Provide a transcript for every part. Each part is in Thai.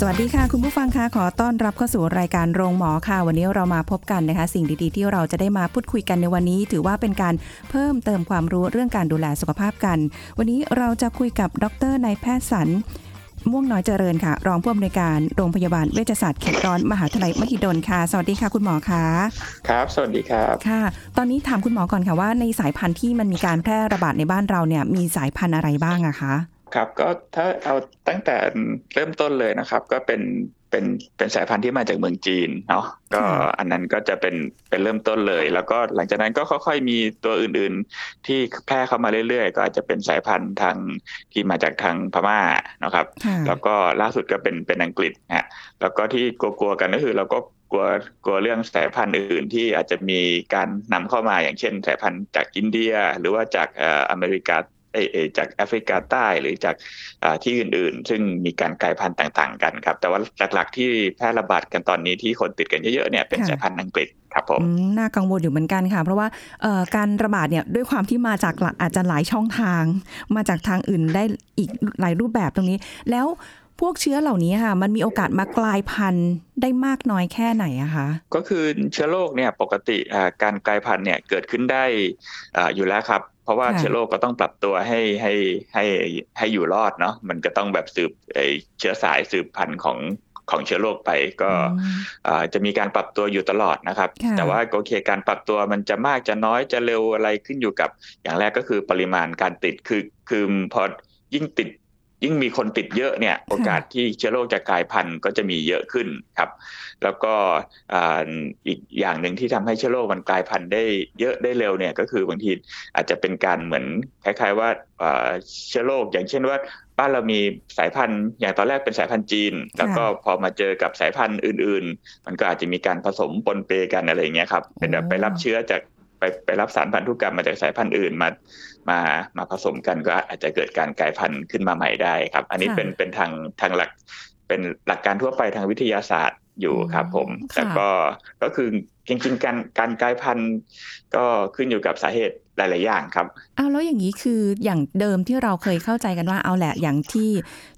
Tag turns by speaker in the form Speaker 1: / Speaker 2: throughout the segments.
Speaker 1: สวัสดีค่ะ คุณผู้ฟังคะขอต้อนรับเข้าสู่รายการโรงหมอค่ะ วันนี้เรามาพบกันนะคะ สิ่งดีๆ ที่เราจะได้มาพูดคุยกันในวันนี้ ถือว่าเป็นการเพิ่มเติมความรู้เรื่องการดูแลสุขภาพกัน วันนี้เราจะคุยกับดรนายแพทย์สันม่วงน้อยเจริญค่ะ รองผู้อำนวยการโรงพยาบาลเวชศาสตร์เขตร้อนมหาวิทยาลัยมหิดลค่ะ สวัสดีค่ะคุณหมอคะ
Speaker 2: ครับ สวัสดีครับ
Speaker 1: ค่ะ ตอนนี้ถามคุณหมอก่อนค่ะว่าในสายพันธุ์ที่มันมีการแพร่ระบาดในบ้านเราเนี่ยมีสายพันธุ์อะไรบ้างอะคะ
Speaker 2: ครับก็ถ้าเอาตั้งแต่เริ่มต้นเลยนะครับ ก็เป็นเป็นเป็นสายพันธุ์ที่มาจากเมืองจีนเนาะก็อันนั้นก็จะเป็นเป็นเริ่มต้นเลย แล้วก็หลังจากนั้นก็ค่อยๆมีตัวอื่นๆที่แพร่เข้ามาเรื่อยๆ ก็อาจจะเป็นสายพันธุ์ทางที่มาจากทางพม่านะครับ
Speaker 1: ค่ะ
Speaker 2: แล้วก็ล่าสุดก็เป็นเป็นอังกฤษฮะแล้วก็ที่กลัวๆกันก็คือเราก็กลัวกลัวเรื่องสายพันธุ์อื่นที่อาจจะมีการนำเข้ามาอย่างเช่น สายพันธุ์จากอินเดีย หรือว่าจากเอ่ออเมริกาเอ่อเอ่อ จากแอฟริกาใต้หรือจากอ่าที่อื่นๆ ซึ่งมีการกลายพันธุ์ต่างๆ กันครับ แต่ว่าหลักๆที่แพร่ระบาดกันตอนนี้ที่คนติดกันเยอะๆเนี่ยเป็น
Speaker 1: ค่ะ
Speaker 2: สายพันธุ์อังกฤษครับผม
Speaker 1: อืมน่ากังวลอยู่เหมือนกันค่ะ เพราะว่าเอ่อการระบาดเนี่ยด้วยความที่มาจากหลายอาจจะหลายช่องทาง มาจากทางอื่นได้อีกหลายรูปแบบตรงนี้ แล้วพวกเชื้อเหล่านี้ค่ะ มันมีโอกาสมากลายพันธุ์ได้มากน้อยแค่ไหนอะคะ
Speaker 2: ก็คือเชื้อโรคเนี่ยปกติอ่าการกลายพันธุ์เนี่ยเกิดขึ้นได้อ่าอยู่แล้วครับ เพราะว่า
Speaker 1: ค่ะ
Speaker 2: เชื้อโรคก็ต้องปรับตัวให้ให้ให้ให้อยู่รอดเนาะมันก็ต้องแบบสืบไอ้เชื้อสายสืบพันธุ์ของของเชื้อโรคไปก็
Speaker 1: อืม
Speaker 2: อ่าจะมีการปรับตัวอยู่ตลอดนะครับ
Speaker 1: ค่ะ
Speaker 2: แต่ว่าโอเคการปรับตัวมันจะมากจะน้อยจะเร็วอะไรขึ้นอยู่กับ อย่างแรกก็คือปริมาณการติดคือคือพอยิ่งติด ยิ่งมีคนติดเยอะเนี่ยโอกาสที่เชื้อโรคจะกลายพันธุ์ก็จะมีเยอะขึ้นครับ แล้วก็อ่าอีกอย่างหนึ่งที่ทำให้เชื้อโรคมันกลายพันธุ์ได้เยอะได้เร็วเนี่ยก็คือบางทีอาจจะเป็นการเหมือนคล้าย ๆว่าอ่าเชื้อโรคอย่างเช่นว่าบ้านเรามีสายพันธุ์อย่างตอนแรกเป็นสายพันธุ์จีน แล้วก็พอมาเจอกับสายพันธุ์อื่น ๆ มันก็อาจจะมีการผสมปนเปกันอะไรอย่างเงี้ยครับเป็นแบบไปรับเชื้อจากไปไปรับสารพันธุกรรมมาจากสายพันธุ์อื่นมา มามาผสมกันก็อาจจะเกิดการกลายพันธุ์ขึ้นมาใหม่ได้ครับ อันนี้
Speaker 1: ค่ะ
Speaker 2: เป็นเป็นทางทางหลักเป็นหลักการทั่วไปทางวิทยาศาสตร์อยู่ครับผม
Speaker 1: ค่ะ
Speaker 2: แต่ก็ก็คือจริงๆการการกลายพันธุ์ก็ขึ้นอยู่กับสาเหตุหลาย ๆ อย่างครับ
Speaker 1: อ้าวแล้วอย่างนี้คืออย่างเดิมที่เราเคยเข้าใจกันว่าเอาแหละอย่างที่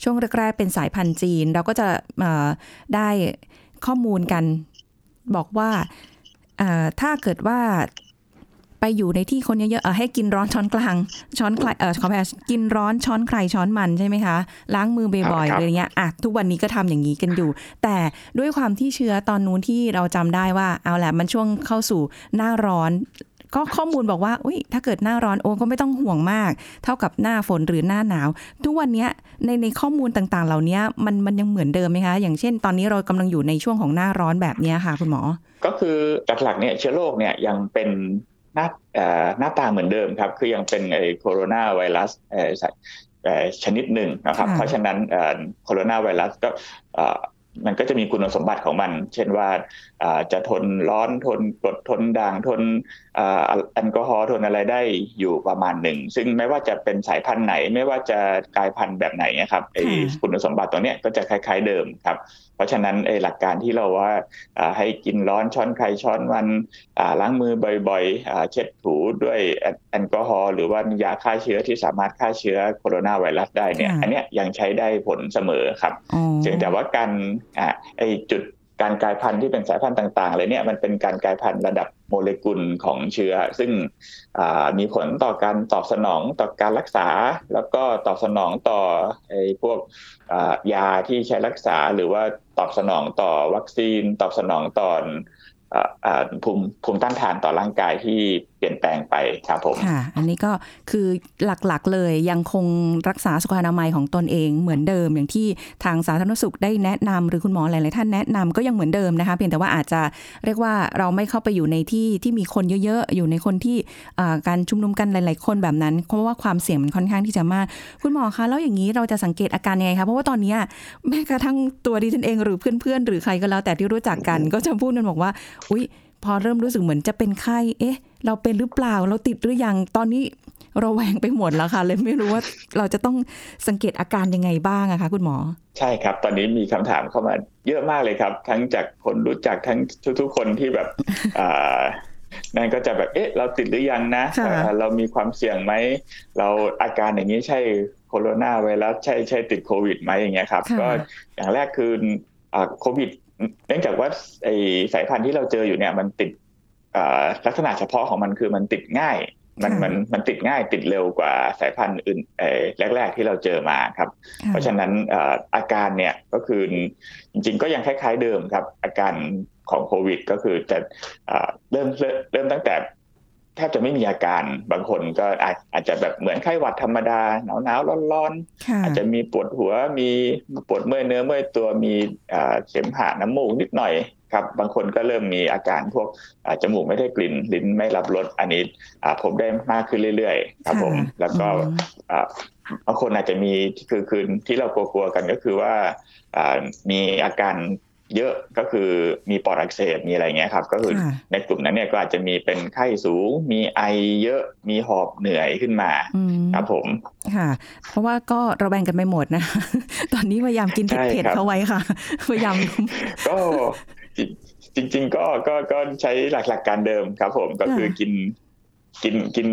Speaker 1: ช่วงแรกๆเป็นสายพันธุ์จีน เราก็จะเอ่อได้ข้อมูลกันบอกว่าเอ่อถ้าเกิดว่า ไปอยู่ในที่คนเยอะๆเอ่อให้กินร้อนช้อนกลาง ช้อนใครเออขอแพ้กินร้อนช้อนใครช้อนมันใช่ไหมคะ ล้างมือบ่อยๆ
Speaker 2: ครับ
Speaker 1: อะไรเงี้ยอะทุกวันนี้ก็ทำอย่างนี้กันอยู่ แต่ด้วยความที่เชื้อตอนนู้นที่เราจำได้ว่าเอาแหละมันช่วงเข้าสู่หน้าร้อนก็ข้อมูลบอกว่าอุ้ยถ้าเกิดหน้าร้อนโอ้ก็ไม่ต้องห่วงมาก เท่ากับหน้าฝนหรือหน้าหนาว ทุกวันเนี้ยในในข้อมูลต่างๆ เหล่านี้มันมันยังเหมือนเดิมไหมคะ อย่างเช่น ตอนนี้เรากำลังอยู่ในช่วงของหน้าร้อนแบบเนี้ยค่ะ คุณหมอ
Speaker 2: ก็คือหลักๆเนี่ยเชื้อโรคเนี่ยยังเป็นห น้าเอ่อหน้าตาเหมือนเดิมครับ คือยังเป็นไอ้โคโรนาไวรัสเอ่อสายเอ่อชนิดหนึ่งนะครับ
Speaker 1: ค่ะ
Speaker 2: เพราะฉะนั้นเอ่อโคโรนาไวรัสก็เอ่อ มันก็จะมีคุณสมบัติของมัน เช่นว่าอ่าจะทนร้อนทนกรดทนด่างทนอ่าแอลกอฮอล์ทนอะไรได้อยู่ประมาณหนึ่ง ซึ่งไม่ว่าจะเป็นสายพันธุ์ไหน ไม่ว่าจะกลายพันธุ์แบบไหนนะครับไอ้
Speaker 1: ค่ะ
Speaker 2: คุณสมบัติตัวเนี้ยก็จะคล้ายๆเดิมครับ เพราะฉะนั้นไอ้หลักการที่เราว่าอ่าให้กินร้อนช้อนใครช้อนมันอ่าล้างมือบ่อยๆอ่าเช็ดถูด้วยแอลแอลกอฮอล์หรือว่ายาฆ่าเชื้อที่สามารถฆ่าเชื้อโคโรนาไวรัสได้เนี่ย
Speaker 1: ค่ะ
Speaker 2: อันเนี้ยยังใช้ได้ผลเสมอครับ
Speaker 1: อ๋อ
Speaker 2: เพียงแต่ว่าการอ่าไอจุดการกลายพันธุ์ที่เป็นสายพันธุ์ต่างๆเลยเนี่ยมันเป็นการกลายพันธุ์ระดับโมเลกุลของเชื้อ ซึ่งมีผลต่อการตอบสนองต่อการรักษา แล้วก็ตอบสนองต่อไอพวกยาที่ใช้รักษา หรือว่าตอบสนองต่อวัคซีน ตอบสนองต่อออภูมิภูมิต้านทานต่อร่างกายที่เปลี่ยนแปลงไปครับผม
Speaker 1: ค่ะ อันนี้ก็คือหลักๆเลยยังคงรักษาสุขอนามัยของตนเองเหมือนเดิม อย่างที่ทางสาธารณสุขได้แนะนำหรือคุณหมอหลายๆท่านแนะนำก็ยังเหมือนเดิมนะคะ เพียงแต่ว่าอาจจะเรียกว่าเราไม่เข้าไปอยู่ในที่ที่มีคนเยอะๆ อยู่ในคนที่การชุมนุมกันหลาย ๆ คนแบบนั้น เพราะว่าความเสี่ยงมันค่อนข้างที่จะมาก คุณหมอคะแล้วอย่างนี้เราจะสังเกตอาการยังไงคะเพราะว่าตอนนี้แม้กระทั่งตัวดิฉันเองหรือเพื่อนๆหรือใครก็แล้วแต่ที่รู้จักกันก็จะพูดกันบอกว่า อุ้ย พอเริ่มรู้สึกเหมือนจะเป็นไข้ เอ๊ะ เราเป็นหรือเปล่า เราติดหรือยัง ตอนนี้เราแวงไปหมดแล้วค่ะ เลยไม่รู้ว่าเราจะต้องสังเกตอาการยังไงบ้างอะคะคุณหมอ
Speaker 2: ใช่ครับ ตอนนี้มีคำถามเข้ามาเยอะมากเลยครับ ทั้งจากคนรู้จักทั้งทุกๆคนที่แบบอ่านั่นก็จะแบบ เอ๊ะ เราติดหรือยังนะ เรามีความเสี่ยงไหม เราอาการอย่างนี้ใช่โคโรนาไวรัสใช่ใช่ติดโควิดไหมอย่างเงี้ยครับ ก็อย่างแรกคือโควิด เนื่องจากว่าไอสายพันธุ์ที่เราเจออยู่เนี่ย มันติดลักษณะเฉพาะของมันคือมันติดง่าย มันมันมันติดง่ายติดเร็วกว่าสายพันธุ์อื่นแรก ๆ ที่เราเจอมาครับ เพราะฉะนั้นอาการเนี่ยก็คือจริงๆก็ยังคล้ายๆเดิมครับ อาการของโควิด ก็คือจะเริ่มเริ่มตั้งแต่ แทบจะไม่มีอาการบางคนก็อาจอาจจะแบบเหมือนไข้หวัดธรรมดาหนาวหนาวร้อนร้อนอาจจะมีปวดหัวมีปวดเมื่อยเนื้อเมื่อยตัวมีเสมหะน้ำมูกนิดหน่อยครับบางคนก็เริ่มมีอาการพวกจมูกไม่ได้กลิ่นลิ้นไม่รับรสอันนี้ผมได้มากขึ้นเรื่อยๆ ครับผมแล้วก็บางคนอาจจะมีคือคือที่เรากลัวๆกันก็คือว่ามีอาการ เยอะก็คือมีปอดอักเสบมีอะไรเงี้ยครับ ก็คือในกลุ่มนั้นเนี่ยก็อาจจะมีเป็นไข้สูง มีไอเยอะมีหอบเหนื่อยขึ้นมาครับผม
Speaker 1: ค่ะ เพราะว่าก็ระแวงกันไปหมดนะ ตอนนี้พยายามกินเผ็ดๆเข้าไว้ค่ะพยายาม
Speaker 2: ก็จริง ๆ ก็ก็ก็ใช้หลักๆการเดิมครับ ผมก็คือกินกินกิน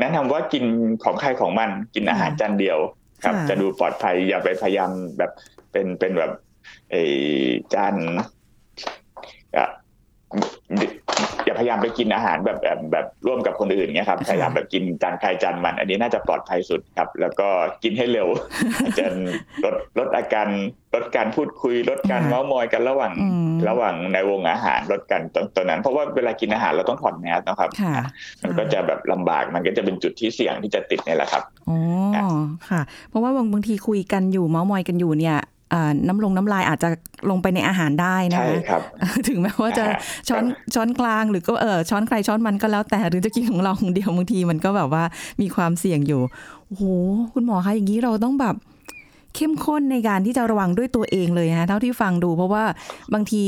Speaker 2: แนะนำว่ากินของใครของมันกินอาหารจานเดียวครับ จะดูปลอดภัยอย่าไปพยายามแบบเป็นเป็นแบบ ไอ้จานอย่าพยายามไปกินอาหารแบบแบบแบบร่วมกับคนอื่นเงี้ยครับพยายามแบบกินจานใครจานมัน อันนี้น่าจะปลอดภัยสุดครับ แล้วก็กินให้เร็วจะลดลดอาการลดการพูดคุย ลดการเมาส์มอยกันระหว่างระหว่างในวงอาหารลดกันตอนนั้น เพราะว่าเวลากินอาหารเราต้องถอดแมสนะครับ มันก็จะแบบลำบากมันก็จะเป็นจุดที่เสี่ยงที่จะติดนี่แหละครับ
Speaker 1: อ๋อค่ะ เพราะว่าบางทีคุยกันอยู่เมาส์มอยกันอยู่เนี่ย น้ำลงน้ำลายอาจจะลงไปในอาหารได้นะ
Speaker 2: คะ
Speaker 1: ถึงแม้ว่าจะช้อนช้อนกลางหรือก็เออช้อนใครช้อนมันก็แล้วแต่หรือจะกินของเราคนเดียวบางทีมันก็แบบว่ามีความเสี่ยงอยู่โอ้โหคุณหมอคะอย่างนี้เราต้องแบบเข้มข้นในการที่จะระวังด้วยตัวเองเลยฮะเท่าที่ฟังดูเพราะว่าบางที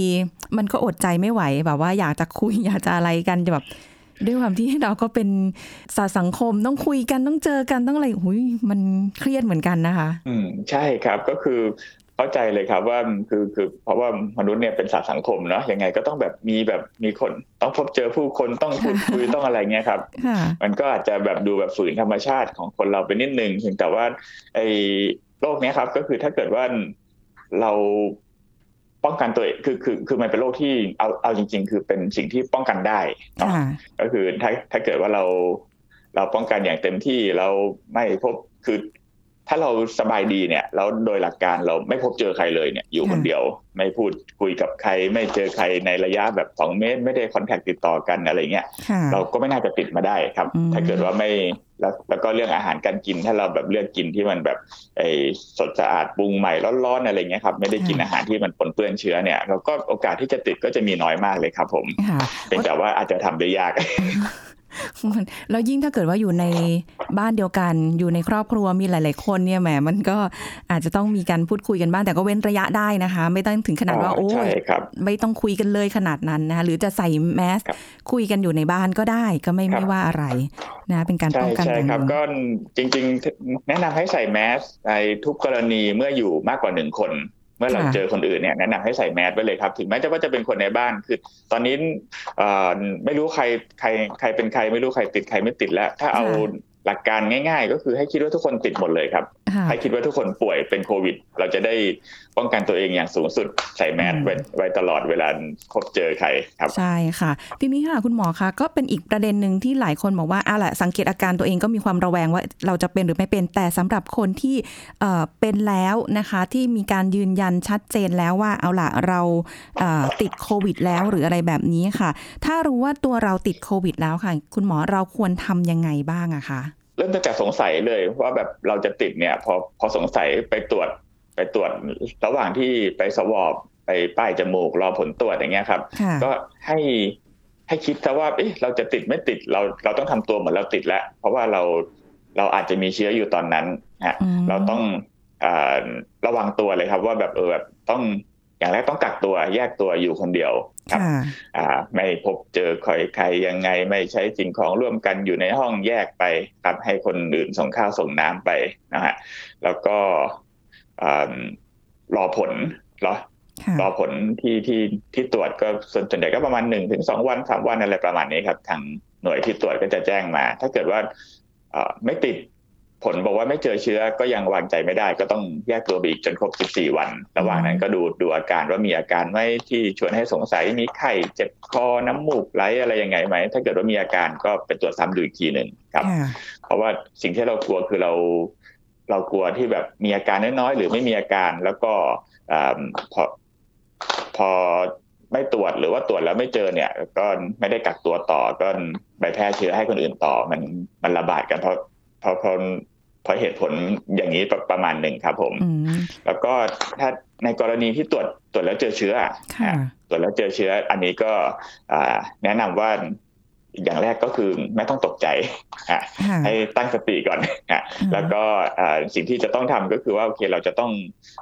Speaker 1: มันก็อดใจไม่ไหวแบบว่าอยากจะคุยอยากจะอะไรกันจะแบบด้วยความที่เราก็เป็นสาสังคมต้องคุยกันต้องเจอกันต้องอะไรหุยมันเครียดเหมือนกันนะคะ
Speaker 2: อืมใช่ครับก็คือ เข้าใจเลยครับว่าคือคือเพราะว่ามนุษย์เนี่ยเป็นสัตว์สังคมเนาะยังไงก็ต้องแบบมีแบบมีคน ต้องพบเจอผู้คนต้องพูดคุยต้องอะไรเงี้ยครับ มันก็อาจจะแบบดูแบบฝืนธรรมชาติของคนเราไปนิดนึงเพียงแต่ว่าไอ้โรคนี้ครับ ก็คือถ้าเกิดว่าเราป้องกันตัวคือคือคือมันเป็นโรคที่เอาเอาจริง ๆ คือเป็นสิ่งที่ป้องกันได้ก็คือถ้าถ้าเกิดว่าเรา เราป้องกันอย่างเต็มที่เราไม่พบคือ ถ้าเราสบายดีเนี่ยแล้วโดยหลักการเราไม่พบเจอใครเลยเนี่ย อยู่คนเดียว ไม่พูดคุยกับใคร ไม่เจอใครในระยะแบบสองเมตร ไม่ได้คอนแทคติดต่อกันอะไรเงี้ยเราก็ไม่น่าจะติดมาได้ครับ ถ้าเกิดว่าไม่แล้วแล้วก็เรื่องอาหารการกินถ้าเราแบบเลือกกินที่มันแบบไอ้สดสะอาดปรุงใหม่ร้อนๆอะไรเงี้ยครับไม่ได้กินอาหารที่มันปนเปื้อนเชื้อเนี่ยเราก็โอกาสที่จะติดก็จะมีน้อยมากเลยครับ ผมเป็นแต่ว่าอาจจะทำได้ยาก
Speaker 1: แล้วยิ่งถ้าเกิดว่าอยู่ในบ้านเดียวกัน อยู่ในครอบครัวมีหลาย ๆ คนเนี่ยแหมมันก็อาจจะต้องมีการพูดคุยกันบ้างแต่ก็เว้นระยะได้นะคะ ไม่ต้องถึงขนาดว่าโอ้ยไม่ต้องคุยกันเลยขนาดนั้นนะคะหรือจะใส่แมสคุยกันอยู่ในบ้านก็ได้ก็ไม่ไม่ว่าอะไรนะเป็นการป้องกันใช่
Speaker 2: ครับก็จริง ๆ แนะนำให้ใส่แมสในทุกกรณีเมื่ออยู่มากกว่าหนึ่งคน มื่อเราเจอคนอื่นเนี่ยแนะนำให้ใส่แมสไว้เลยครับถึงแม้จะว่าจะเป็นคนในบ้านคือ ตอนนี้ไม่รู้ใครใครใครเป็นใครไม่รู้ใครติดใครไม่ติดแล้ว ถ้าเอาหลักการง่าย ๆ ก็คือให้คิดว่าทุกคนติดหมดเลยครับ
Speaker 1: ค่ะ
Speaker 2: ให้คิดว่าทุกคนป่วยเป็นโควิด เราจะได้ป้องกันตัวเองอย่างสูงสุดใส่แมส
Speaker 1: อืม
Speaker 2: ไว้ไว้ตลอดเวลาพบเจอใครครับ
Speaker 1: ใช่ค่ะ ทีนี้ค่ะคุณหมอคะก็เป็นอีกประเด็นหนึ่งที่หลายคนบอกว่าอะแหละสังเกตอาการตัวเองก็มีความระแวงว่าเราจะเป็นหรือไม่เป็นแต่สำหรับคนที่เอ่อเป็นแล้วนะคะ ที่มีการยืนยันชัดเจนแล้วว่าเอาล่ะเราเอ่อติดโควิด แล้วหรืออะไรแบบนี้ค่ะ ถ้ารู้ว่าตัวเราติดโควิด แล้วค่ะ คุณหมอเราควรทำยังไงบ้างอะคะ
Speaker 2: เริ่มตั้งแต่สงสัยเลยว่าแบบเราจะติดเนี่ย พอพอสงสัยไปตรวจ ไปตรวจระหว่างที่ไปสวอปไปป้ายจมูกรอผลตรวจอย่างเงี้ยครับ
Speaker 1: ค่ะ
Speaker 2: ก็ให้ให้คิดซะว่าเอ๊ะเราจะติดไม่ติดเราเราต้องทำตัวเหมือนเราติดแล้ว เพราะว่าเราเราอาจจะมีเชื้ออยู่ตอนนั้นฮะ
Speaker 1: อืม
Speaker 2: เราต้องเอ่อระวังตัวเลยครับ ว่าแบบเออแบบต้องอย่างแรกต้องกักตัวแยกตัวอยู่คนเดียวครับ
Speaker 1: ค่ะ
Speaker 2: อ่าไม่พบเจอใครใครยังไง ไม่ใช้สิ่งของร่วมกันอยู่ในห้องแยกไปครับให้คนอื่นส่งข้าวส่งน้ำไปนะฮะแล้วก็อ่า รอผลรอ
Speaker 1: ค่ะ
Speaker 2: รอผลที่ที่ที่ตรวจก็ส่วนส่วนใหญ่ก็ประมาณหนึ่งถึงสองวันสามวันอะไรประมาณนี้ครับ ทางหน่วยที่ตรวจก็จะแจ้งมา ถ้าเกิดว่าเอ่อไม่ติดผลบอกว่าไม่เจอเชื้อก็ยังวางใจไม่ได้ ก็ต้องแยกตัวไปอีกจนครบ 14 วัน ระหว่างนั้นก็ดูดูอาการว่ามีอาการไหมที่ชวนให้สงสัยมีไข้เจ็บคอน้ำมูกไหลอะไรยังไงไหม ถ้าเกิดว่ามีอาการก็ไปตรวจซ้ำดูอีกทีหนึ่งครับ
Speaker 1: ค่ะ
Speaker 2: เพราะว่าสิ่งที่เรากลัวคือเรา เรากลัวที่แบบมีอาการน้อยๆหรือไม่มีอาการแล้วก็อ่าพอพอไม่ตรวจหรือว่าตรวจแล้วไม่เจอเนี่ย ก็ไม่ได้กักตัวต่อก็ไปแพร่เชื้อให้คนอื่นต่อ มันมันระบาดกันเพราะเพราะเพราะเพราะเหตุผลอย่างนี้ประมาณหนึ่งครับผม
Speaker 1: อืม
Speaker 2: แล้วก็ถ้าในกรณีที่ตรวจตรวจแล้วเจอเชื้อ
Speaker 1: ค่ะ
Speaker 2: อะตรวจแล้วเจอเชื้อ อันนี้ก็อ่าแนะนำว่า อย่างแรกก็คือไม่ต้องตกใจอะ
Speaker 1: ค่ะ
Speaker 2: ให้ตั้งสติก่อนอะ
Speaker 1: อืม
Speaker 2: แล้วก็อ่าสิ่งที่จะต้องทำก็คือว่าโอเคเราจะต้อง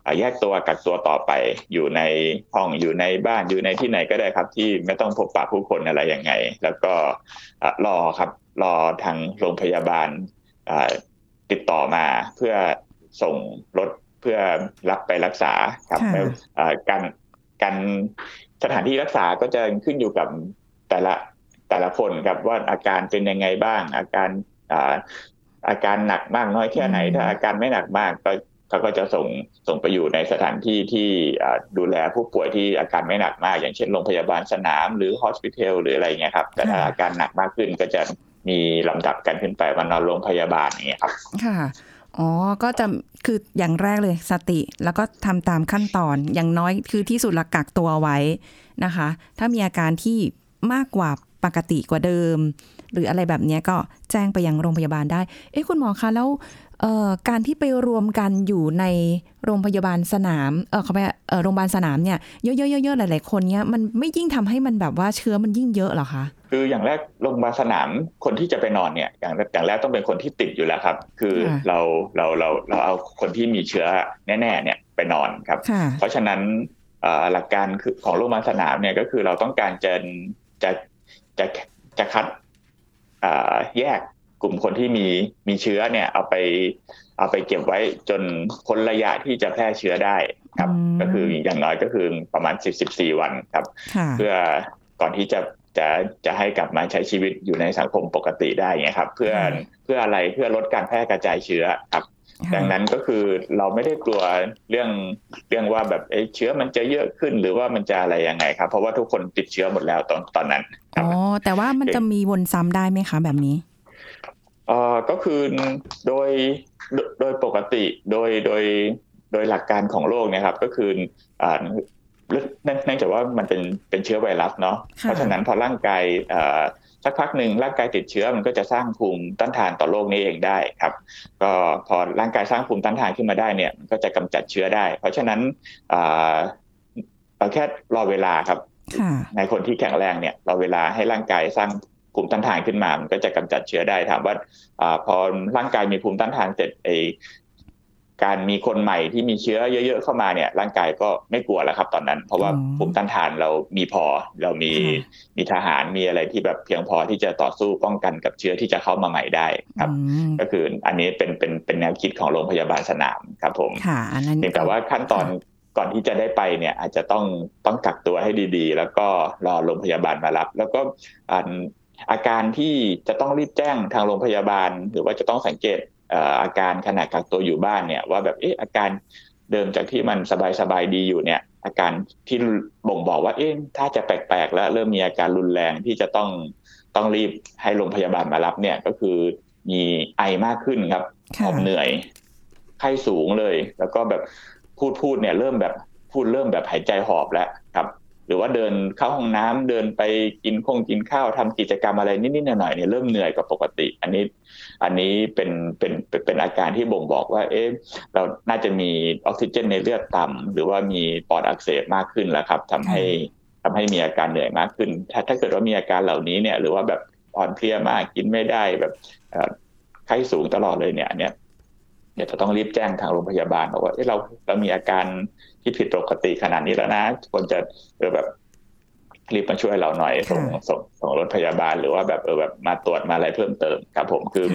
Speaker 2: อ่าแยกตัวกักตัวต่อไป อยู่ในห้องอยู่ในบ้านอยู่ในที่ไหนก็ได้ครับ ที่ไม่ต้องพบปะผู้คนอะไรยังไง แล้วก็อ่ารอครับรอทางโรงพยาบาลอ่าติดต่อมาเพื่อส่งรถเพื่อรับไปรักษาครับ
Speaker 1: ค่ะ
Speaker 2: ไม่อ่าการการสถานที่รักษาก็จะขึ้นอยู่กับแต่ละ แต่ละคนครับว่าอาการเป็นยังไงบ้าง อาการอ่าอาการหนักมากน้อยแค่ไหน
Speaker 1: อืม
Speaker 2: ถ้าอาการไม่หนักมากก็เขาก็จะส่งส่งไปอยู่ในสถานที่ที่อ่าดูแลผู้ป่วยที่อาการไม่หนักมาก อย่างเช่นโรงพยาบาลสนามหรือฮอสพิทอลหรืออะไรเงี้ยครับ แต่ถ้าอาการหนักมากขึ้นก็จะมีลำดับกันขึ้นไปมานอนโรงพยาบาลอย่างเงี้ยครับ
Speaker 1: ค่ะ อ๋อ ก็จะคืออย่างแรกเลยสติแล้วก็ทำตามขั้นตอนอย่างน้อยคือที่สุดละกักตัวไว้นะคะ ถ้ามีอาการที่มากกว่า ปกติกว่าเดิม หรืออะไรแบบเนี้ยก็แจ้งไปยังโรงพยาบาลได้ เอ๊ะคุณหมอคะแล้วเอ่อการที่ไปรวมกันอยู่ในโรงพยาบาลสนามเออเขาไปเออโรงพยาบาลสนามเนี่ยเยอะๆๆๆหลายๆคนเนี้ยมันไม่ยิ่งทำให้มันแบบว่าเชื้อมันยิ่งเยอะเหรอคะ
Speaker 2: คืออย่างแรกโรงพยาบาลสนามคนที่จะไปนอนเนี่ยอย่างอย่างแรกต้องเป็นคนที่ติดอยู่แล้วครับ คือ
Speaker 1: ค่ะ
Speaker 2: เราเราเราเราเอาคนที่มีเชื้อแน่ๆเนี่ยไปนอนครับ
Speaker 1: ค่ะ
Speaker 2: เพราะฉะนั้นเอ่อหลักการคือของโรงพยาบาลสนามเนี่ยก็คือเราต้องการจะจะ จะจะคัดเอ่อแยกกลุ่มคนที่มีมีเชื้อเนี่ย เอาไป เอาไปเก็บไว้จนพ้นระยะที่จะแพร่เชื้อได้ครับ
Speaker 1: อืม
Speaker 2: ก็คืออย่างน้อยก็คือประมาณ10 14วันครับ
Speaker 1: ค่ะ
Speaker 2: เพื่อก่อนที่จะจะจะให้กลับมาใช้ชีวิตอยู่ในสังคมปกติได้เงี้ยครับ เพื่อ
Speaker 1: ค่ะ
Speaker 2: เพื่ออะไรเพื่อลดการแพร่กระจายเชื้อครับ
Speaker 1: ค่ะ
Speaker 2: ดังนั้นก็คือเราไม่ได้กลัวเรื่องเรื่องว่าแบบเอ๊ะเชื้อมันจะเยอะขึ้นหรือว่ามันจะอะไรยังไงครับ เพราะว่าทุกคนติดเชื้อหมดแล้วตอนตอนนั้นครับ
Speaker 1: อ๋อแต่ว่ามันจะมีวนซ้ำได้ไหมคะแบบนี้
Speaker 2: เอ่อก็คือโดยโดยโดยปกติโดยโดยโดยหลักการของโรคเนี่ยครับ ก็คืออ่าเนื่องเนื่องจากว่ามันเป็นเป็นเชื้อไวรัสเนาะ
Speaker 1: ค่ะ
Speaker 2: เพราะฉะนั้นพอร่างกายเอ่อ สักพักหนึ่งร่างกายติดเชื้อมันก็จะสร้างภูมิต้านทานต่อโรคนี้เองได้ครับ ก็พอร่างกายสร้างภูมิต้านทานขึ้นมาได้เนี่ยมันก็จะกำจัดเชื้อได้ เพราะฉะนั้นอ่าเราแค่รอเวลาครับ
Speaker 1: ค่ะ
Speaker 2: ในคนที่แข็งแรงเนี่ยเราเวลาให้ร่างกายสร้างภูมิต้านทานขึ้นมา มันก็จะกำจัดเชื้อได้ถามว่าอาพอร่างกายมีภูมิต้านทานเสร็จไอ การมีคนใหม่ที่มีเชื้อเยอะ ๆ เข้ามาเนี่ยร่างกายก็ไม่กลัวแล้วครับ ตอนนั้น เพราะว่า
Speaker 1: อืม
Speaker 2: ภูมิต้านทานเรามีพอ เรามี
Speaker 1: ค่ะ
Speaker 2: มีทหารมีอะไรที่แบบเพียงพอที่จะต่อสู้ป้องกันกับเชื้อที่จะเข้ามาใหม่ได้ครับ
Speaker 1: อืม
Speaker 2: ก็คืออันนี้เป็นเป็นเป็นแนวคิดของโรงพยาบาลสนามครับผม
Speaker 1: ค่ะอันนั้น
Speaker 2: เพียงแต่ว่าขั้นตอนก่อนที่จะได้ไปเนี่ยอาจจะต้องต้องกักตัวให้ดีๆ แล้วก็รอโรงพยาบาลมารับ แล้วก็อันอาการที่จะต้องรีบแจ้งทางโรงพยาบาล หรือว่าจะต้องสังเกต อาการขณะกักตัวอยู่บ้านเนี่ยว่าแบบเอออาการเดิมจากที่มันสบายๆดีอยู่เนี่ย อาการที่บ่งบอกว่าเอ๊ะถ้าจะแปลกๆ แล้วเริ่มมีอาการรุนแรงที่จะต้องต้องรีบให้โรงพยาบาลมารับเนี่ยก็คือมีไอมากขึ้นครับหอบเหนื่อยไข้สูงเลย แล้วก็แบบพูดพูดเนี่ย เริ่มแบบพูดเริ่มแบบหายใจหอบแล้วครับห รือว่าเดินเข้าห้องน้ำเดินไปกินคงกินข้าวทำกิจกรรมอะไรนิดๆหน่อยๆเนี่ยเริ่มเหนื่อยกว่าปกติ อันนี้อันนี้เป็นเป็นเป็นอาการที่บ่งบอกว่า เอ๊ะเราน่าจะมีออกซิเจนในเลือดต่ำหรือว่ามีปอดอักเสบมากขึ้นแล้วครับทำให้ทำให้มีอาการเหนื่อยมากขึ้น ถ้าถ้าเกิดว่ามีอาการเหล่านี้เนี่ย หรือว่าแบบอ่อนเพลียมากกินไม่ได้แบบไข้สูงตลอดเลยเนี่ยอันเนี้ย เดี๋ยวจะต้องรีบแจ้งทางโรงพยาบาลบอกว่าเราเรามีอาการที่ผิดปกติขนาดนี้แล้วนะควรจะเออแบบ รีบมาช่วยเราหน่อยส่งส่งส่งรถพยาบาลหรือว่าแบบเออแบบมาตรวจมาอะไรเพิ่มเติมครับผมคือ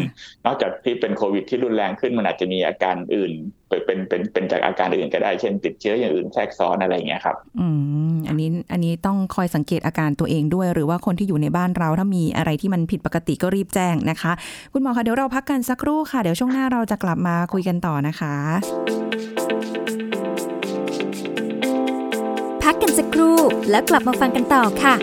Speaker 2: นอกจากที่เป็นโควิดที่รุนแรงขึ้นมันอาจจะมีอาการอื่นเป็นเป็นเป็นจากอาการอื่นก็ได้เช่น ติดเชื้ออย่างอื่นแทรกซ้อนอะไรเงี้ยครับ
Speaker 1: อืมอันนี้อันนี้ต้องคอยสังเกตอาการตัวเองด้วย หรือว่าคนที่อยู่ในบ้านเราถ้ามีอะไรที่มันผิดปกติก็รีบแจ้งนะคะ คุณหมอคะเดี๋ยวเราพักกันสักครู่ค่ะ เดี๋ยวช่วงหน้าเราจะกลับมาคุยกันต่อนะคะ
Speaker 3: พักกันสักครู่ แล้วกลับมาฟังกันต่อค่ะ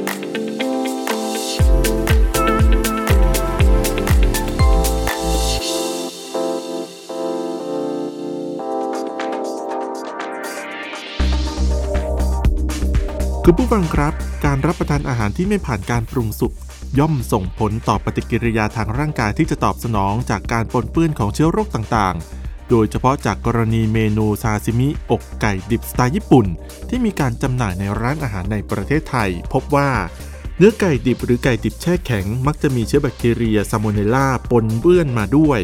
Speaker 4: คุณผู้ฟังครับ การรับประทานอาหารที่ไม่ผ่านการปรุงสุกย่อมส่งผลต่อปฏิกิริยาทางร่างกายที่จะตอบสนองจากการปนเปื้อนของเชื้อโรคต่างๆ โดยเฉพาะจากกรณีเมนูซาซิมิอกไก่ดิบสไตล์ญี่ปุ่น ที่มีการจำหน่ายในร้านอาหารในประเทศไทย พบว่าเนื้อไก่ดิบหรือไก่ดิบแช่แข็ง มักจะมีเชื้อแบคทีเรียซาโมเนลลาปนเปื้อนมาด้วย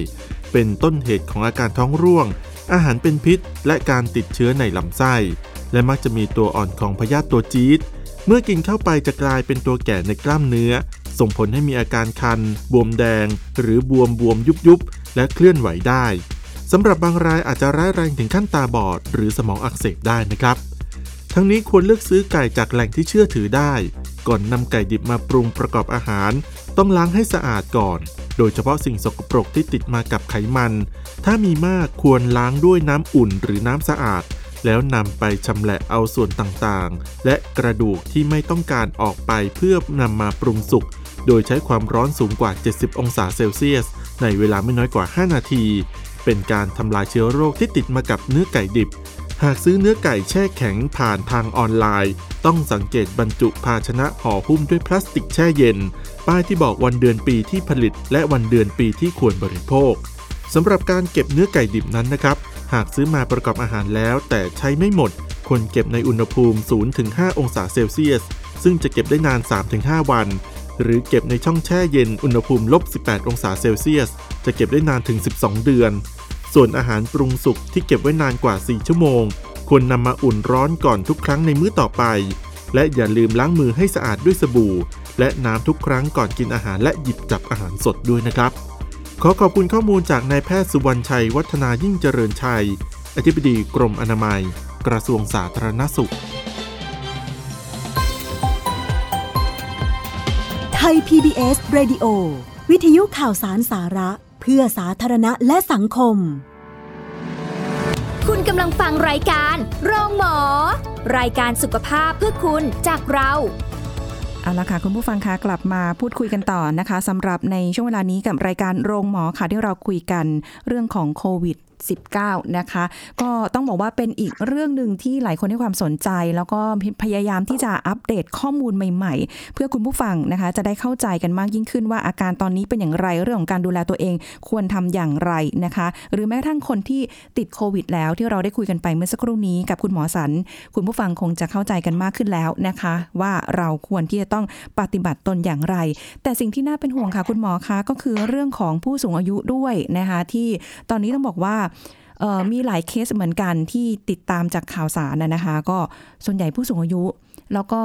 Speaker 4: เป็นต้นเหตุของอาการท้องร่วง อาหารเป็นพิษ และการติดเชื้อในลำไส้ และมักจะมีตัวอ่อนของพยาธิตัวจี๊ดเมื่อกินเข้าไปจะกลายเป็นตัวแก่ในกล้ามเนื้อ ส่งผลให้มีอาการคัน บวมแดง หรือบวมบวมยุบยุบและเคลื่อนไหวได้ สำหรับบางรายอาจจะร้ายแรงถึงขั้นตาบอด หรือสมองอักเสบได้นะครับ ทั้งนี้ควรเลือกซื้อไก่จากแหล่งที่เชื่อถือได้ ก่อนนำไก่ดิบมาปรุงประกอบอาหาร ต้องล้างให้สะอาดก่อน โดยเฉพาะสิ่งสกปรกที่ติดมากับไขมัน ถ้ามีมากควรล้างด้วยน้ำอุ่นหรือน้ำสะอาด แล้วนำไปชำแหละเอาส่วนต่างๆ และกระดูกที่ไม่ต้องการออกไปเพื่อนำมาปรุงสุกโดยใช้ความร้อนสูงกว่า 70 องศาเซลเซียส ในเวลาไม่น้อยกว่า 5 นาที เป็นการทำลายเชื้อโรคที่ติดมากับเนื้อไก่ดิบ หากซื้อเนื้อไก่แช่แข็งผ่านทางออนไลน์ ต้องสังเกตบรรจุภาชนะห่อหุ้มด้วยพลาสติกแช่เย็น ป้ายที่บอกวันเดือนปีที่ผลิต และวันเดือนปีที่ควรบริโภคสำหรับการเก็บเนื้อไก่ดิบนั้นนะครับ หากซื้อมาประกอบอาหารแล้ว แต่ใช้ไม่หมด ควรเก็บในอุณหภูมิ 0-5 องศาเซลเซียส ซึ่งจะเก็บได้นาน 3-5 วัน หรือเก็บในช่องแช่เย็นอุณหภูมิลบ 18 องศาเซลเซียส จะเก็บได้นานถึง 12 เดือน ส่วนอาหารปรุงสุกที่เก็บไว้นานกว่า 4 ชั่วโมง ควรนำมาอุ่นร้อนก่อนทุกครั้งในมื้อต่อไป และอย่าลืมล้างมือให้สะอาดด้วยสบู่ และน้ำทุกครั้งก่อนกินอาหารและหยิบจับอาหารสดด้วยนะครับ ขอขอบคุณข้อมูลจากนายแพทย์สุวรรณชัย วัฒนายิ่งเจริญชัย อธิบดีกรมอนามัย กระทรวงสาธารณสุข
Speaker 5: ย PBS Radio วิทยุข่าวสารสาระพื่อสาธารณะและสังคม
Speaker 3: คุณกำลังฟังรายการโรงหมอ รายการสุขภาพเพื่อคุณจากเรา
Speaker 1: เอาละค่ะคุณผู้ฟังคะกลับมาพูดคุยกันต่อนะคะสำหรับในช่วงเวลานี้กับรายการโรงหมอค่ะที่เราคุยกันเรื่องของโควิด 19 นะคะ ก็ต้องบอกว่าเป็นอีกเรื่องหนึ่งที่หลายคนให้ความสนใจ แล้วก็พยายามที่จะอัปเดตข้อมูลใหม่ๆ เพื่อคุณผู้ฟังนะคะ จะได้เข้าใจกันมากยิ่งขึ้นว่าอาการตอนนี้เป็นอย่างไรเรื่องของการดูแลตัวเองควรทำอย่างไรนะคะ หรือแม้กระทั่งคนที่ติดโควิด แล้วที่เราได้คุยกันไปเมื่อสักครู่นี้กับคุณหมอสัน คุณผู้ฟังคงจะเข้าใจกันมากขึ้นแล้วนะคะ ว่าเราควรที่จะต้องปฏิบัติตนอย่างไร แต่สิ่งที่น่าเป็นห่วงค่ะคุณหมอคะก็คือเรื่องของผู้สูงอายุด้วยนะคะที่ตอนนี้ต้องบอกว่ามีหลายเคสเหมือนกันที่ติดตามจากข่าวสารนะคะ ก็ส่วนใหญ่ผู้สูงอายุ แล้วก็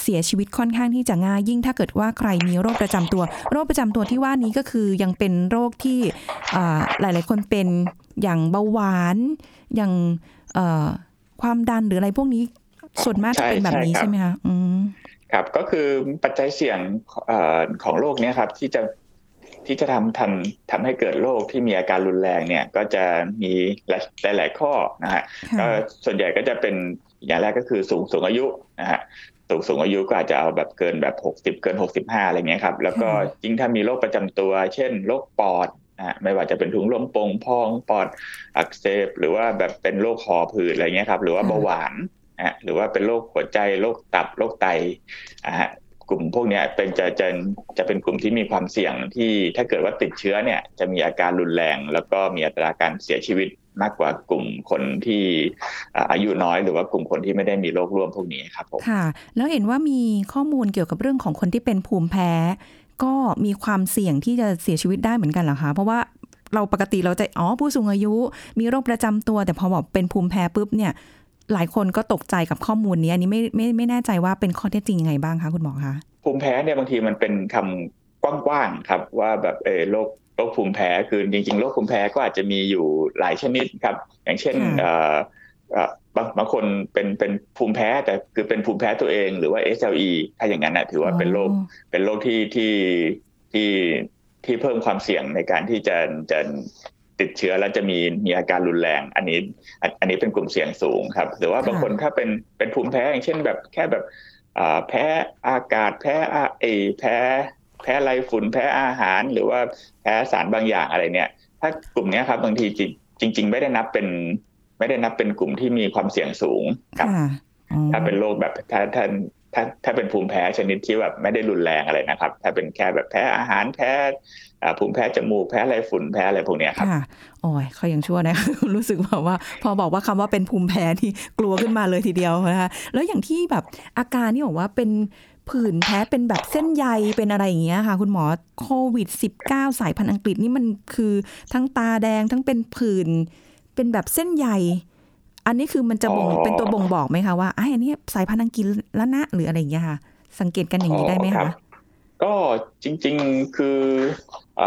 Speaker 1: เสียชีวิตค่อนข้างที่จะง่ายยิ่งถ้าเกิดว่าใครมีโรคประจำตัว โรคประจำตัวที่ว่านี้ก็คือยังเป็นโรคที่หลาย ๆ คนเป็นอย่างเบาหวาน อย่างความดันหรืออะไรพวกนี้ส่วนมากจะเป็นแบบนี้ใช่ไหมคะ
Speaker 2: ครับก็คือปัจจัยเสี่ยงอของโรคเนี้ยครับที่จะ ที่จะทำทำทำให้เกิดโรคที่มีอาการรุนแรงเนี่ยก็จะมีหลายหลายข้อนะฮะก็ส่วนใหญ่ก็จะเป็นอย่างแรกก็คือสูงสูงอายุนะฮะสูงสูงอายุก็อาจจะเอาแบบเกินแบบหกสิบเกินหกสิบห้าอะไรเงี้ยครับ แล้วก็ยิ่งถ้ามีโรคประจำตัว เช่นโรคปอดนะไม่ว่าจะเป็นถุงลมโป่งพองปอดอักเสบหรือว่าแบบเป็นโรคคอผืดอะไรเงี้ยครับ หรือว่าเบาหวานนะหรือว่าเป็นโรคหัวใจโรคตับโรคไตอ่า กลุ่มพวกนี้เป็นจะจะจะเป็นกลุ่มที่มีความเสี่ยงที่ถ้าเกิดว่าติดเชื้อเนี่ยจะมีอาการรุนแรง แล้วก็มีอัตราการเสียชีวิตมากกว่ากลุ่มคนที่อายุน้อยหรือว่ากลุ่มคนที่ไม่ได้มีโรคร่วมพวกนี้ครับผม
Speaker 1: ค่ะ แล้วเห็นว่ามีข้อมูลเกี่ยวกับเรื่องของคนที่เป็นภูมิแพ้ ก็มีความเสี่ยงที่จะเสียชีวิตได้เหมือนกันเหรอคะเพราะว่าเราปกติเราจะอ๋อผู้สูงอายุ มีโรคประจำตัว แต่พอบอกเป็นภูมิแพ้ปุ๊บเนี่ย หลายคนก็ตกใจกับข้อมูลนี้อันนี้ไม่ไม่ไม่แน่ใจว่าเป็นข้อเท็จจริงยังไงบ้างคะคุณหมอคะ
Speaker 2: ภูมิแพ้เนี่ยบางทีมันเป็นคำกว้างๆครับว่าแบบเออโรคโรคภูมิแพ้คือจริงๆโรคภูมิแพ้ก็อาจจะมีอยู่หลายชนิดครับ อย่างเช่นเอ่อบางบางคนเป็นเป็นภูมิแพ้แต่คือเป็นภูมิแพ้ตัวเองหรือว่า SLE ถ้าอย่างนั้นนะถือว่าเป็นโรคเป็นโรคที่ที่ที่ที่เพิ่มความเสี่ยงในการที่จะจะ ติดเชื้อแล้วจะมีมีอาการรุนแรง อันนี้อันนี้เป็นกลุ่มเสี่ยงสูงครับ หรือว่าบางคนถ้าเป็นเป็นภูมิแพ้อย่างเช่นแบบแค่แบบแพ้อากาศแพ้เอแพ้แพ้ไรฝุ่นแพ้อาหาร หรือว่าแพ้สารบางอย่างอะไรเนี่ย ถ้ากลุ่มนี้ครับบางทีจริงๆไม่ได้นับเป็น ไม่ได้นับเป็นกลุ่มที่มีความเสี่ยงสูงครับถ้าเป็นโรคแบบถ้าถ้า ถ้าถ้าเป็นภูมิแพ้ชนิดที่แบบไม่ได้รุนแรงอะไรนะครับ ถ้าเป็นแค่แบบแพ้อาหารแพ้ภูมิแพ้จมูกแพ้อะไรฝุ่นแพ้อะไรพวกนี้ครับ
Speaker 1: โอ้ยเขายังชั่วนะรู้สึกแบบว่า พอบอกว่าคำว่าเป็นภูมิแพ้ที่กลัวขึ้นมาเลยทีเดียวนะคะแล้วอย่างที่แบบอาการที่บอกว่าเป็นผื่นแพ้เป็นแบบเส้นใยเป็นอะไรอย่างเงี้ยค่ะ คุณหมอโควิด -19 สายพันธุ์อังกฤษนี่มันคือทั้งตาแดงทั้งเป็นผื่นเป็นแบบเส้นใย อันนี้คือมันจะบ่งเป็นตัวบ่งบอกไหมคะว่าไอ้อันนี้สายพันธุ์อังกฤษแล้วนะหรืออะไรอย่างเงี้ยค่ะ สังเกตกันอย่างนี้ได้ไหมคะ
Speaker 2: ก็จริง ๆคืออ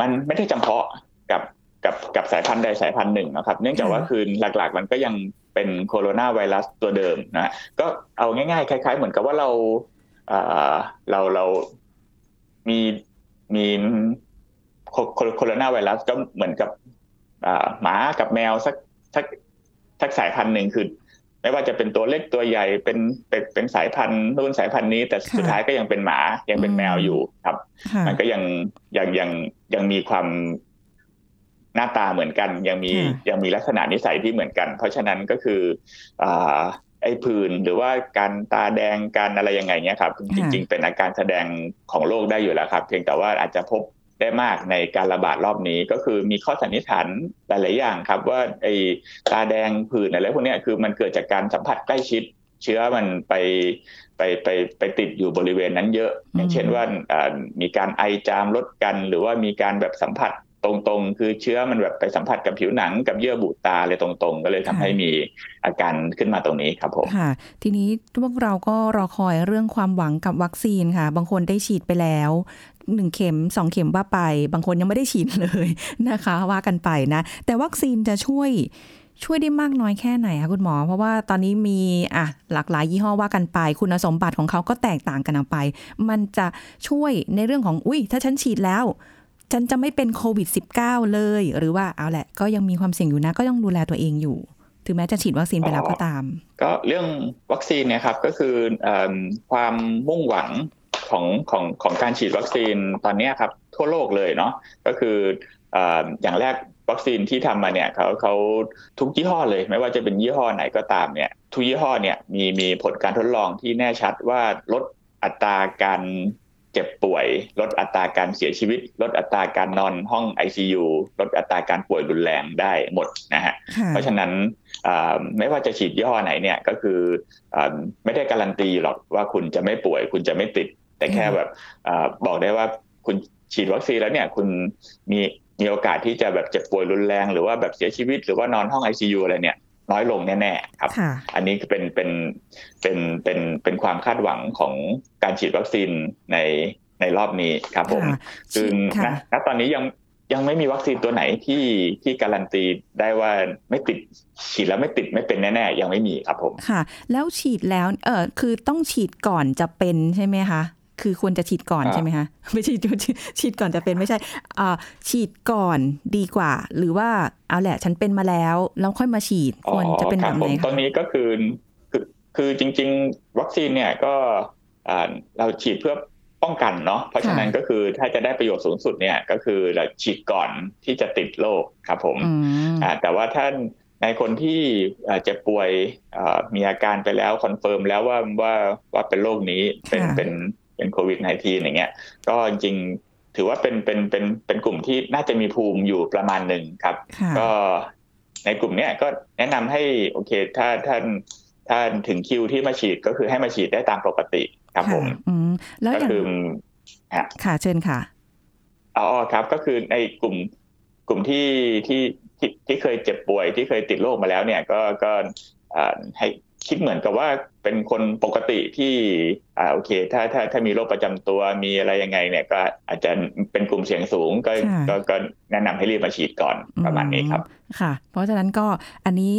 Speaker 2: มันไม่ได้จำเพาะกับกับกับสายพันธุ์ใดสายพันธุ์หนึ่งนะครับ เนื่องจากว่าคือหลักๆ มันก็ยังเป็นโคโรนาไวรัสตัวเดิมนะก็เอาง่ายๆ คล้าย ๆ เหมือนกับว่าเราเราเรามีมีโคโรนาไวรัสก็เหมือนกับหมากับแมวสักสัก สักสายพันธุ์หนึ่งคือ ไม่ว่าจะเป็นตัวเล็กตัวใหญ่เป็นเป็นเป็นสายพันธุ์นู่นสายพันธุ์นี้ แต่สุดท้ายก็ยังเป็นหมายังเป็นแมวอยู่ครับ มันก็ยังยังยังยังมีความหน้าตาเหมือนกัน ยังมียังมีลักษณะนิสัยที่เหมือนกัน เพราะฉะนั้นก็คืออ่าไอ้ผื่นหรือว่าการตาแดงการอะไรยังไงเนี้ยครับ จริง ๆ เป็นอาการแสดงของโรคได้อยู่แล้วครับ เพียงแต่ว่าอาจจะพบ ได้มากในการระบาดรอบนี้ก็คือมีข้อสันนิษฐานหลาย ๆ อย่างครับว่าไอ้ตาแดงผื่นอะไรพวกนี้คือมันเกิดจากการสัมผัสใกล้ชิดเชื้อมันไปไปไปไปติดอยู่บริเวณนั้นเยอะ อย่างเช่นว่ามีการไอจามลดกัน หรือว่ามีการแบบสัมผัสตรงๆ คือเชื้อมันแบบไปสัมผัสกับผิวหนังกับเยื่อบุตาเลยตรงๆ ก็เลยทำให้มีอาการขึ้นมาตรงนี้ครับผม
Speaker 1: ค่ะ ทีนี้พวกเราก็รอคอยเรื่องความหวังกับวัคซีนค่ะ บางคนได้ฉีดไปแล้ว หนึ่งเข็มสองเข็มว่าไป บางคนยังไม่ได้ฉีดเลยนะคะ ว่ากันไปนะ แต่วัคซีนจะช่วยช่วยได้มากน้อยแค่ไหนคะคุณหมอ เพราะว่าตอนนี้มีอะหลากหลายยี่ห้อว่ากันไป คุณสมบัติของเขาก็แตกต่างกันออกไป มันจะช่วยในเรื่องของอุ้ยถ้าฉันฉีดแล้ว ฉันจะไม่เป็นโควิด -19 เลย หรือว่าเอาแหละ ก็ยังมีความเสี่ยงอยู่นะ ก็ต้องดูแลตัวเองอยู่ ถึงแม้จะฉีดวัคซีนไปแล้วก็ตาม
Speaker 2: ก็เรื่องวัคซีนเนี่ยครับก็คือความมุ่งหวัง ของของของการฉีดวัคซีนตอนนี้ครับทั่วโลกเลยเนาะก็คืออย่างแรกวัคซีนที่ทำมาเนี่ยเขาเขาทุกยี่ห้อเลย ไม่ว่าจะเป็นยี่ห้อไหนก็ตามเนี่ยทุกยี่ห้อเนี่ยมีมีผลการทดลองที่แน่ชัดว่าลดอัตราการเจ็บป่วย ลดอัตราการเสียชีวิต ลดอัตราการนอนห้อง ICU ลดอัตราการป่วยรุนแรงได้หมดนะฮะเพราะฉะนั้นไม่ว่าจะฉีดยี่ห้อไหนเนี่ยก็คือไม่ได้การันตีหรอกว่าคุณจะไม่ป่วย คุณจะไม่ติด แต่แค่แบบอบอกได้ว่าคุณฉีดวัคซีนแล้วเนี่ยคุณมีมีโอกาสที่จะแบบเจ็บป่วยรุนแรง หรือว่าแบบเสียชีวิตหรือว่านอนห้องไอซียูอะไรเนี่ยน้อยลงแน่ๆครับ อันนี้เป็นเป็นเป็นเป็นเป็นความคาดหวังของการฉีดวัคซีนในในรอบนี้ครับผมคือณณตอนนี้ยังยังไม่มีวัคซีนตัวไหนที่ที่การันตีได้ว่าไม่ติดฉีดแล้วไม่ติดไม่เป็นแน่ๆยังไม่มีครับผม
Speaker 1: ค่ะ แล้วฉีดแล้วเออคือต้องฉีดก่อนจะเป็นใช่ไหมคะ คือควรจะฉีดก่อน
Speaker 2: อ่า
Speaker 1: ใช่ไหมคะไม่ใช่ฉีดก่อนจะเป็นไม่ใช่อ่าฉีดก่อนดีกว่า หรือว่าเอาแหละ ฉันเป็นมาแล้วแล้วค่อยมาฉีดควรจะเป็น
Speaker 2: อ๋
Speaker 1: แบ
Speaker 2: อบค
Speaker 1: ไห
Speaker 2: รั
Speaker 1: น
Speaker 2: ผมตร
Speaker 1: คะ
Speaker 2: งนี้ก็คือคือคือจริง ๆ วัคซีนเนี่ยก็อ่าเราฉีดเพื่อป้องกันเนาะเพราะฉะนั้นก็คือถ้าจะได้ประโยชน์สูงสุดเนี่ยก็คือเราฉีดก่อนที่จะติดโรคครับผม
Speaker 1: อืม
Speaker 2: อ่าแต่ว่าท่านในคนที่อ่าเจ็บป่วยอ่ามีอาการไปแล้ว confirm แล้วว่าว่าว่าเป็นโรคนี้เป็น
Speaker 1: ค่ะ
Speaker 2: เป็น เป็นโควิด -19 อย่างเงี้ย ก็จริงๆถือว่าเป็นเป็นเป็นเป็นกลุ่มที่น่าจะมีภูมิอยู่ประมาณหนึ่งครับ
Speaker 1: ค่ะ
Speaker 2: ก็ในกลุ่มเนี้ยก็แนะนำให้โอเค ถ้าท่านถ้าถึงคิวที่มาฉีดก็คือให้มาฉีดได้ตามปกติครับผม
Speaker 1: ค่ะอืมแล้ว
Speaker 2: ก็
Speaker 1: อย่าง
Speaker 2: คือฮะ
Speaker 1: ค่ะเชิญค่ะ
Speaker 2: อ๋อครับ ก็คือในกลุ่มกลุ่มที่ที่ที่ที่เคยเจ็บป่วยที่เคยติดโรคมาแล้วเนี่ย ก็ก็อ่าให้ คิดเหมือนกับว่าเป็นคนปกติที่อ่าโอเค ถ้าถ้าถ้ามีโรคประจำตัวมีอะไรยังไงเนี่ยก็อาจจะเป็นกลุ่มเสี่ยงสูงก็
Speaker 1: ค่ะ
Speaker 2: ก็ก็แนะนำให้รีบมาฉีดก่อนประมาณนี้ครับ
Speaker 1: ค่ะ เพราะฉะนั้นก็อันนี้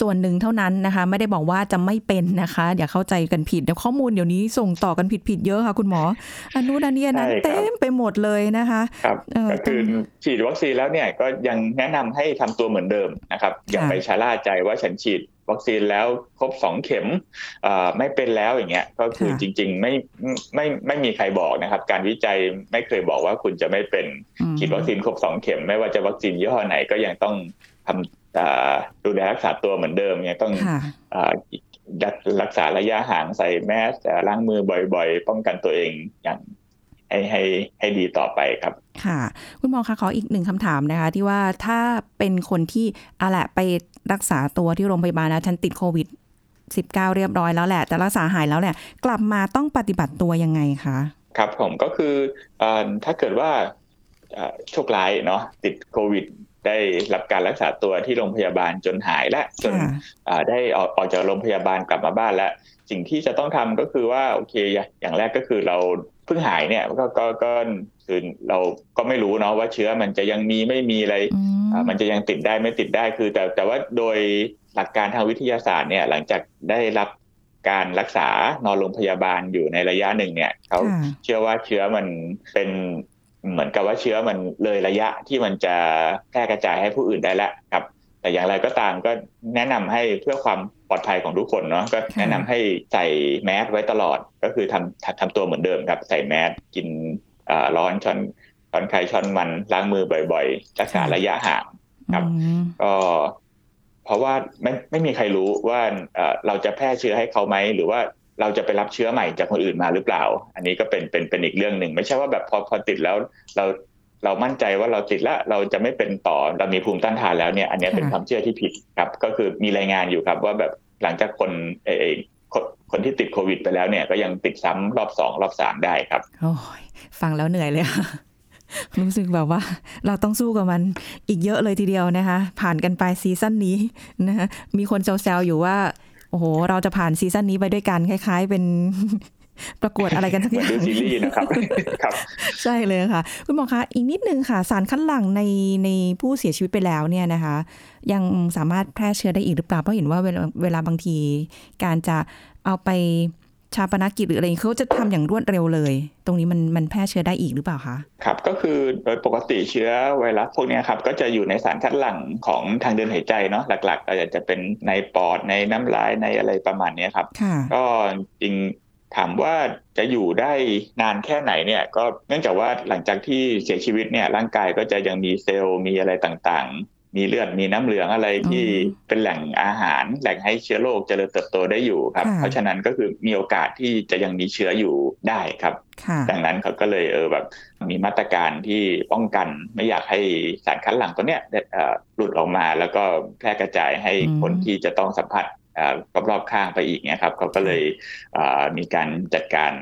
Speaker 1: ส่วนหนึ่งเท่านั้นนะคะ ไม่ได้บอกว่าจะไม่เป็นนะคะ อย่าเข้าใจกันผิดเดี๋ยวข้อมูลเดี๋ยวนี้ส่งต่อกันผิดๆเยอะค่ะคุณหมออันนู้นอันนี้อันนั้น
Speaker 2: ใช่ครับ
Speaker 1: เต็มไปหมดเลยนะคะ
Speaker 2: ครับ
Speaker 1: เออ
Speaker 2: ก็คือฉีดวัคซีนแล้วเนี่ยก็ยังแนะนำให้ทำตัวเหมือนเดิมนะครับ อย่าไปชะล่าใจว่าฉันฉีด วัคซีนแล้วครบสองเข็มเอ่อไม่เป็นแล้วอย่างเงี้ยก็คือ
Speaker 1: ค่ะ
Speaker 2: จริง ๆ ไม่ไม่ไม่มีใครบอกนะครับ การวิจัยไม่เคยบอกว่าคุณจะไม่เป็น
Speaker 1: อืม
Speaker 2: ฉีดวัคซีนครบสองเข็ม ไม่ว่าจะวัคซีนยี่ห้อไหนก็ยังต้องทำเอ่อดูแลรักษาตัวเหมือนเดิมยังต้อง
Speaker 1: ค่ะ
Speaker 2: เอ่อรักรักษาระยะห่างใส่แมสเอ่อล้างมือบ่อย ๆ ป้องกันตัวเองอย่างให้ให้ให้ดีต่อไปครับ
Speaker 1: ค่ะ คุณหมอคะขออีกหนึ่งคำถามนะคะ ที่ว่าถ้าเป็นคนที่อะแหละไป รักษาตัวที่โรงพยาบาลนะฉันติดโควิด 19 เรียบร้อยแล้วแหละ แต่รักษาหายแล้วแหละ กลับมาต้องปฏิบัติตัวยังไงคะ
Speaker 2: ครับผมก็คือเอ่อถ้าเกิดว่าเอ่อโชคร้ายเนาะติดโควิดได้รับการรักษาตัวที่โรงพยาบาลจนหายและจน
Speaker 1: ค่ะ
Speaker 2: อ่าได้ออกออกจากโรงพยาบาลกลับมาบ้านแล้ว สิ่งที่จะต้องทำก็คือว่าโอเคอย่างอย่างแรกก็คือเราเพิ่งหายเนี่ยก็ก็ก็ คือเราก็ไม่รู้เนาะว่าเชื้อมันจะยังมีไม่มีอะไร
Speaker 1: อืม
Speaker 2: อ่ามันจะยังติดได้ไม่ติดได้คือ แต่แต่ว่าโดยหลักการทางวิทยาศาสตร์เนี่ยหลังจากได้รับการรักษานอนโรงพยาบาลอยู่ในระยะหนึ่งเนี่ยเขา
Speaker 1: ค่ะ
Speaker 2: เชื่อว่าเชื้อมันเป็นเหมือนกับว่าเชื้อมันเลยระยะที่มันจะแพร่กระจายให้ผู้อื่นได้แล้วครับ แต่อย่างไรก็ตามก็แนะนำให้เพื่อความปลอดภัยของทุกคนเนาะก็แนะนำให้ใส่แมสไว้ตลอดก็คือทำทำทำตัวเหมือนเดิมครับ ใส่แมสกินอ่า ร้อนช้อนช้อนใครช้อนมันล้างมือบ่อยๆรักษาระยะห่างครับ
Speaker 1: อืม
Speaker 2: ก็เพราะว่าไม่ไม่มีใครรู้ว่าเอ่อเราจะแพร่เชื้อให้เขาไหมหรือว่าเราจะไปรับเชื้อใหม่จากคนอื่นมาหรือเปล่า อันนี้ก็เป็นเป็นเป็นอีกเรื่องหนึ่ง ไม่ใช่ว่าแบบพอพอติดแล้วเราเรามั่นใจว่าเราติดแล้วเราจะไม่เป็นต่อเรามีภูมิต้านทานแล้วเนี่ย อันนี้เป็นความเชื่อที่ผิดครับ ก็คือมีรายงานอยู่ครับว่าแบบหลังจากคนเออเอ่อ คนคนที่ติดโควิดไปแล้วเนี่ยก็ยังติดซ้ำรอบสองรอบสามได้ครับ
Speaker 1: โอ้ยฟังแล้วเหนื่อยเลยค่ะรู้สึกแบบว่า เราต้องสู้กับมันอีกเยอะเลยทีเดียวนะคะ ผ่านกันไปซีซั่นนี้นะคะมีคนแซวๆอยู่ว่า โอ้โห เราจะผ่านซีซั่นนี้ไปด้วยกันคล้าย ๆ เป็นประกวดอะไรกันสัก
Speaker 2: เห
Speaker 1: อ
Speaker 2: มือน
Speaker 1: ย่าง
Speaker 2: ดูซีรีส์นะครับครับ
Speaker 1: ใช่เลยค่ะ คุณหมอคะอีกนิดนึงค่ะ สารคัดหลั่งในในผู้เสียชีวิตไปแล้วเนี่ยนะคะ ยังสามารถแพร่เชื้อได้อีกหรือเปล่าเพราะเห็นว่าเวลาเวลาบางทีการจะ เอาไปชาปนกิจหรืออะไรเขาจะทำอย่างรวดเร็วเลย ตรงนี้มันมันแพร่เชื้อได้อีกหรือเปล่าคะ
Speaker 2: ครับก็คือโดยปกติเชื้อไวรัสพวกเนี้ยครับก็จะอยู่ในสารคัดหลั่งของทางเดินหายใจเนาะหลักๆก็จะเป็นในปอดในน้ำลายในอะไรประมาณเนี้ยครับ
Speaker 1: ค่ะ
Speaker 2: ก็จริงถามว่าจะอยู่ได้นานแค่ไหนเนี่ยก็เนื่องจากว่าหลังจากที่เสียชีวิตเนี่ยร่างกายก็จะยังมีเซลล์มีอะไรต่างๆ มีเลือดมีน้ำเหลืองอะไรที่
Speaker 1: อืม
Speaker 2: เป็นแหล่งอาหาร แหล่งให้เชื้อโรคเจริญเติบโตได้อยู่ครับ
Speaker 1: ค่ะ
Speaker 2: เพราะฉะนั้นก็คือมีโอกาสที่จะยังมีเชื้ออยู่ได้ครับ
Speaker 1: ค่ะ
Speaker 2: ดังนั้นเขาก็เลยเออแบบมีมาตรการที่ป้องกันไม่อยากให้สารคัดหลั่งตัวเนี้ยเอ่อหลุดออกมาแล้วก็แพร่กระจายให้
Speaker 1: อืม
Speaker 2: คนที่จะต้องสัมผัส รอบๆข้างไปอีกเนี่ยครับเขาก็เลยมีการจัดการ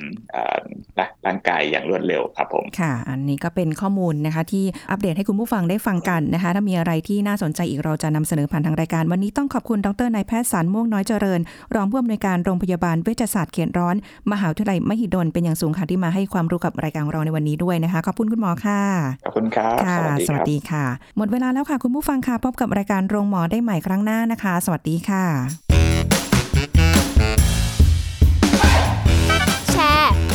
Speaker 2: ร่างกายอย่างรวดเร็วครับผม
Speaker 1: ค่ะ อันนี้ก็เป็นข้อมูลนะคะ ที่อัปเดตให้คุณผู้ฟังได้ฟังกันนะคะ ถ้ามีอะไรที่น่าสนใจอีกเราจะนำเสนอผ่านทางรายการ วันนี้ต้องขอบคุณดรนายแพทย์สารม่วงน้อยเจริญ รองผู้อำนวยการโรงพยาบาลเวชศาสตร์เขตร้อน มหาวิทยาลัยมหิดลเป็นอย่างสูงค่ะที่มาให้ความรู้กับรายการของเราในวันนี้ด้วยนะคะขอบคุณคุณหมอค่ะ
Speaker 2: ขอบคุณครับ
Speaker 1: ค่ะสวัสดีค่ะ หมดเวลาแล้วค่ะคุณผู้ฟังค่ะพบกับรายการโรงหมอได้ใหม่ครั้งหน้านะคะ สวัสดีค่ะ